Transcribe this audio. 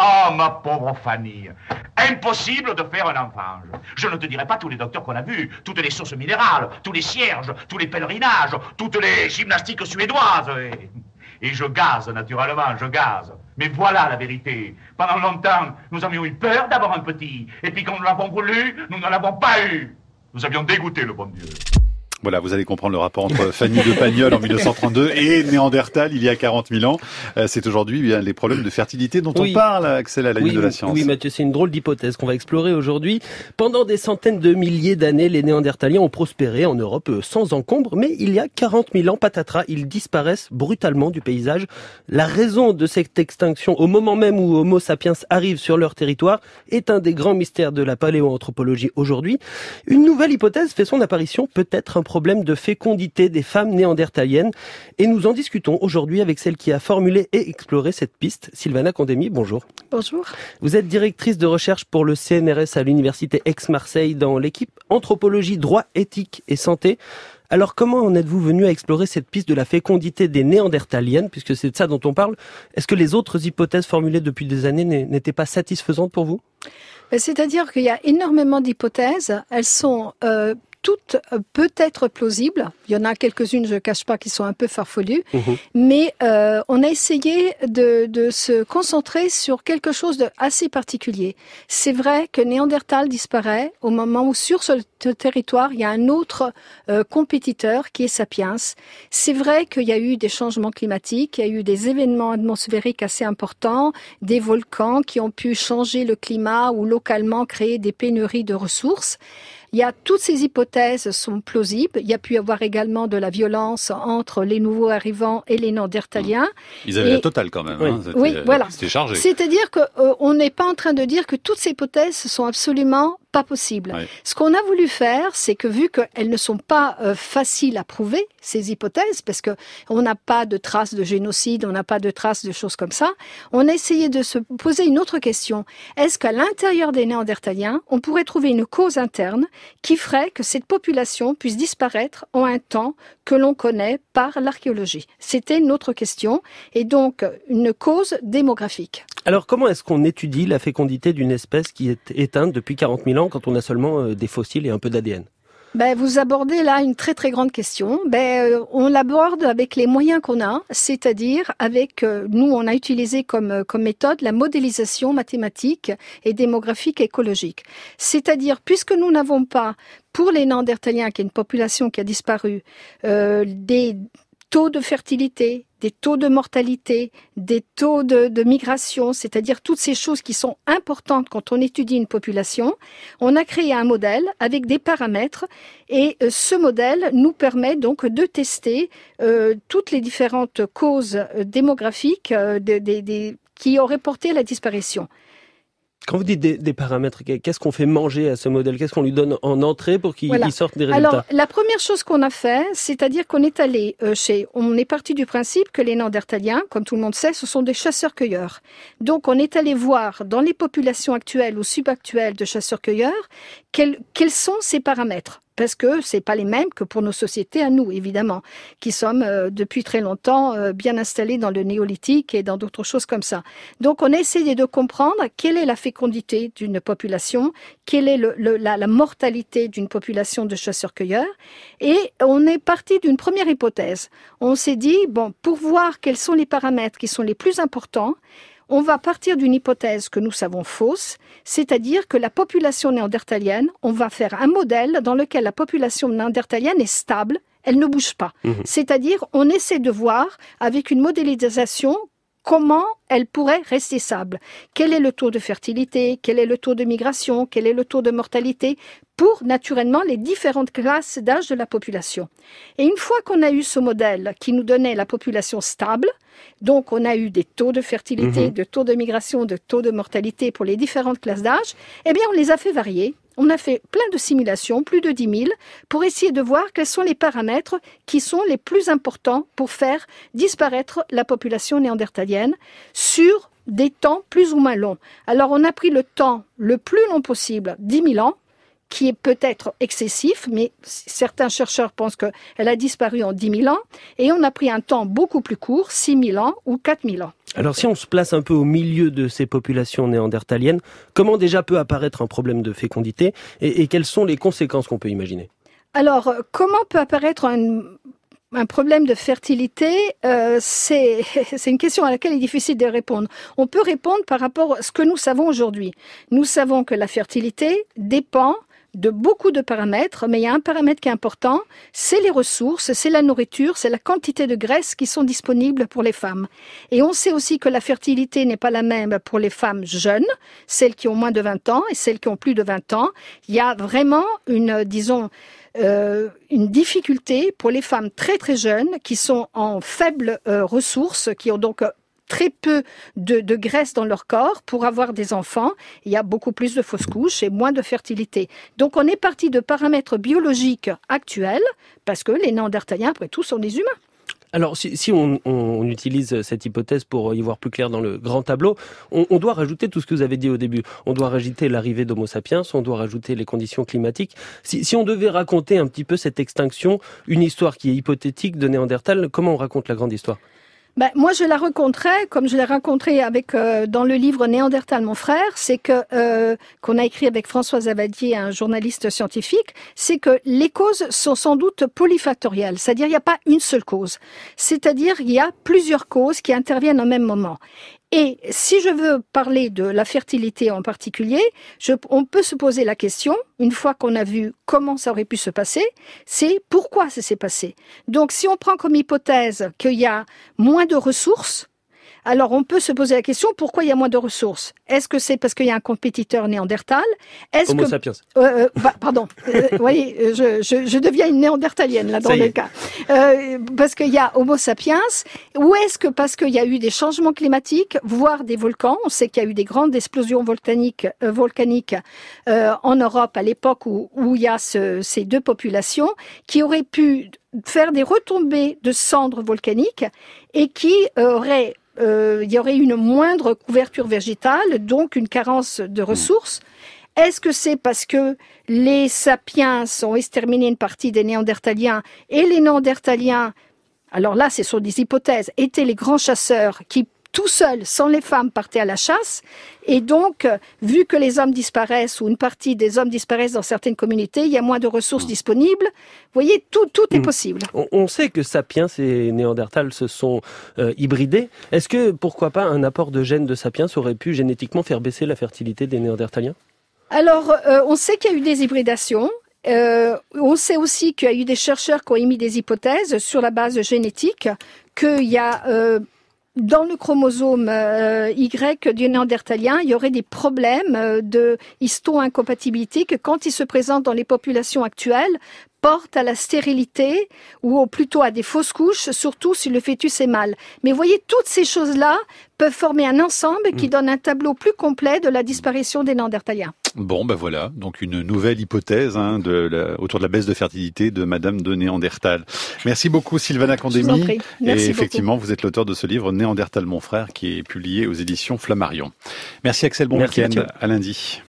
Oh, ma pauvre Fanny. Impossible de faire un enfant. Je ne te dirai pas tous les docteurs qu'on a vus, toutes les sources minérales, tous les cierges, tous les pèlerinages, toutes les gymnastiques suédoises. Et, je gaze, naturellement, je gaze. Mais voilà la vérité. Pendant longtemps, nous avions eu peur d'avoir un petit. Et puis quand nous l'avons voulu, nous ne l'avons pas eu. Nous avions dégoûté le bon Dieu. Voilà, vous allez comprendre le rapport entre Fanny de Pagnol en 1932 et Néandertal il y a 40 000 ans. Euh, c'est aujourd'hui bien les problèmes de fertilité dont on parle, Axel, à la oui, de la science. Oui, Mathieu, c'est une drôle d'hypothèse qu'on va explorer aujourd'hui. Pendant des centaines de milliers d'années, les Néandertaliens ont prospéré en Europe euh, sans encombre, mais il y a 40 000 ans, patatras, ils disparaissent brutalement du paysage. La raison de cette extinction, au moment même où Homo sapiens arrive sur leur territoire, est un des grands mystères de la paléoanthropologie aujourd'hui. Une nouvelle hypothèse fait son apparition, peut-être un problème de fécondité des femmes néandertaliennes. Et nous en discutons aujourd'hui avec celle qui a formulé et exploré cette piste, Sylvana Condemi. Bonjour. Bonjour. Vous êtes directrice de recherche pour le CNRS à l'Université Aix-Marseille dans l'équipe Anthropologie, Droit, Éthique et Santé. Alors comment en êtes-vous venu à explorer cette piste de la fécondité des néandertaliennes, puisque c'est de ça dont on parle? Est-ce que les autres hypothèses formulées depuis des années n'étaient pas satisfaisantes pour vous? Ben, C'est-à-dire qu'il y a énormément d'hypothèses. Elles sont euh, toutes euh, peut-être plausibles. Il y en a quelques-unes, je ne cache pas, qui sont un peu farfelues. Mhm. Mais euh, on a essayé de, de, se concentrer sur quelque chose de assez particulier. C'est vrai que Néandertal disparaît au moment où sur ce territoire, il y a un autre euh, compétiteur qui est Sapiens. C'est vrai qu'il y a eu des changements climatiques, il y a eu des événements atmosphériques assez importants, des volcans qui ont pu changer le climat ou localement créer des pénuries de ressources. Il y a toutes ces hypothèses sont plausibles. Il y a pu y avoir également de la violence entre les nouveaux arrivants et les Néandertaliens. Ils avaient la totale quand même. Hein. Oui, voilà. C'était chargé. C'est-à-dire qu'on euh, n'est pas en train de dire que toutes ces hypothèses sont absolument pas possible. Ce qu'on a voulu faire, c'est que vu qu'elles ne sont pas euh, faciles à prouver, ces hypothèses, parce que on n'a pas de traces de génocide, on n'a pas de traces de choses comme ça, on a essayé de se poser une autre question. Est-ce qu'à l'intérieur des Néandertaliens, on pourrait trouver une cause interne qui ferait que cette population puisse disparaître en un temps que l'on connaît par l'archéologie? C'était notre question, et donc une cause démographique. Alors comment est-ce qu'on étudie la fécondité d'une espèce qui est éteinte depuis 40 000 ans? Quand on a seulement euh, des fossiles et un peu d'ADN ben, vous abordez là une très très grande question. Ben, euh, on l'aborde avec les moyens qu'on a, c'est-à-dire avec euh, nous on a utilisé comme méthode la modélisation mathématique et démographique écologique. C'est-à-dire puisque nous n'avons pas pour les Néandertaliens, qui est une population qui a disparu, des taux de fertilité, des taux de mortalité, des taux de, migration, c'est-à-dire toutes ces choses qui sont importantes quand on étudie une population. On a créé un modèle avec des paramètres et euh, ce modèle nous permet donc de tester euh, toutes les différentes causes euh, démographiques qui auraient porté à la disparition. Quand vous dites des, paramètres, qu'est-ce qu'on fait manger à ce modèle? Qu'est-ce qu'on lui donne en entrée pour qu'il sorte des résultats? Alors, la première chose qu'on a fait, c'est-à-dire qu'on est allé euh, chez... On est parti du principe que les Néandertaliens, comme tout le monde sait, ce sont des chasseurs-cueilleurs. Donc, on est allé voir dans les populations actuelles ou subactuelles de chasseurs-cueilleurs quels, quels sont ces paramètres parce que c'est pas les mêmes que pour nos sociétés à nous, évidemment, qui sommes euh, depuis très longtemps euh, bien installés dans le néolithique et dans d'autres choses comme ça. Donc, on a essayé de comprendre quelle est la fécondité d'une population, quelle est le, la, la, mortalité d'une population de chasseurs-cueilleurs, et on est parti d'une première hypothèse. On s'est dit, bon, pour voir quels sont les paramètres qui sont les plus importants, on va partir d'une hypothèse que nous savons fausse, c'est-à-dire que la population néandertalienne, on va faire un modèle dans lequel la population néandertalienne est stable, elle ne bouge pas. Mhm. C'est-à-dire, on essaie de voir avec une modélisation comment elle pourrait rester stable. Quel est le taux de fertilité? Quel est le taux de migration? Quel est le taux de mortalité? Pour naturellement les différentes classes d'âge de la population. Et une fois qu'on a eu ce modèle qui nous donnait la population stable, donc on a eu des taux de fertilité, mhm. de taux de migration, de taux de mortalité pour les différentes classes d'âge, eh bien on les a fait varier. On a fait plein de simulations, plus de 10 000, pour essayer de voir quels sont les paramètres qui sont les plus importants pour faire disparaître la population néandertalienne sur des temps plus ou moins longs. Alors on a pris le temps le plus long possible, 10 000 ans, qui est peut-être excessif, mais certains chercheurs pensent qu'elle a disparu en 10 000 ans, et on a pris un temps beaucoup plus court, 6 000 ans ou 4 000 ans. Alors si on se place un peu au milieu de ces populations néandertaliennes, comment déjà peut apparaître un problème de fécondité et, quelles sont les conséquences qu'on peut imaginer? Alors comment peut apparaître un, problème de fertilité, euh, c'est une question à laquelle il est difficile de répondre. On peut répondre par rapport à ce que nous savons aujourd'hui. Nous savons que la fertilité dépend de beaucoup de paramètres, mais il y a un paramètre qui est important, c'est les ressources, c'est la nourriture, c'est la quantité de graisse qui sont disponibles pour les femmes. Et on sait aussi que la fertilité n'est pas la même pour les femmes jeunes, celles qui ont moins de 20 ans et celles qui ont plus de 20 ans. Il y a vraiment une, disons, euh, une difficulté pour les femmes très très jeunes qui sont en faible euh, ressources, qui ont donc très peu de, graisse dans leur corps pour avoir des enfants. Il y a beaucoup plus de fausses couches et moins de fertilité. Donc on est parti de paramètres biologiques actuels parce que les Néandertaliens, après tout, sont des humains. Alors, si, on, utilise cette hypothèse pour y voir plus clair dans le grand tableau, on, doit rajouter tout ce que vous avez dit au début. On doit rajouter l'arrivée d'Homo sapiens, on doit rajouter les conditions climatiques. Si, si, on devait raconter un petit peu cette extinction, une histoire qui est hypothétique de Néandertal, comment on raconte la grande histoire? Ben, moi, je la rencontrais, comme je l'ai rencontré avec euh, dans le livre Néandertal, mon frère, c'est que euh, qu'on a écrit avec François Zavadier, un journaliste scientifique, c'est que les causes sont sans doute polyfactorielles, c'est-à-dire il n'y a pas une seule cause, c'est-à-dire il y a plusieurs causes qui interviennent au même moment. Et si je veux parler de la fertilité en particulier, on peut se poser la question, une fois qu'on a vu comment ça aurait pu se passer, c'est pourquoi ça s'est passé. Donc si on prend comme hypothèse qu'il y a moins de ressources, alors on peut se poser la question pourquoi il y a moins de ressources? Est-ce que c'est parce qu'il y a un compétiteur néandertal? Est-ce Homo sapiens. Euh, euh bah, pardon, euh, vous voyez, je, je, je, deviens une néandertalienne là dans le cas. Euh, parce qu'il y a Homo sapiens. Ou est-ce que parce qu'il y a eu des changements climatiques, voire des volcans? On sait qu'il y a eu des grandes explosions volcaniques, euh, volcaniques en Europe à l'époque où, où il y a ce, ces deux populations qui auraient pu faire des retombées de cendres volcaniques et qui auraient euh, il y aurait une moindre couverture végétale, donc une carence de ressources. Est-ce que c'est parce que les sapiens ont exterminé une partie des néandertaliens et les néandertaliens, alors là, ce sont des hypothèses, étaient les grands chasseurs qui tout seul, sans les femmes, partaient à la chasse. Et donc, vu que les hommes disparaissent ou une partie des hommes disparaissent dans certaines communautés, il y a moins de ressources mm. disponibles. Vous voyez, tout, tout est mm. possible. On, sait que sapiens et néandertals se sont euh, hybridés. Est-ce que, pourquoi pas, un apport de gènes de sapiens aurait pu génétiquement faire baisser la fertilité des néandertaliens? Alors, euh, on sait qu'il y a eu des hybridations. Euh, on sait aussi qu'il y a eu des chercheurs qui ont émis des hypothèses sur la base génétique, qu'il y a dans le chromosome euh, Y du néandertalien, il y aurait des problèmes euh, de histo-incompatibilité que quand ils se présentent dans les populations actuelles, portent à la stérilité ou plutôt à des fausses couches, surtout si le fœtus est mâle. Mais voyez, toutes ces choses-là peuvent former un ensemble qui mm. donne un tableau plus complet de la disparition des Néandertaliens. Bon, ben voilà, donc une nouvelle hypothèse hein, de autour de la baisse de fertilité de Madame de Néandertal. Merci beaucoup Sylvana Candémy. Et effectivement, vous êtes l'auteur de ce livre Néandertal mon frère qui est publié aux éditions Flammarion. Merci Axel, bon week-end, à lundi.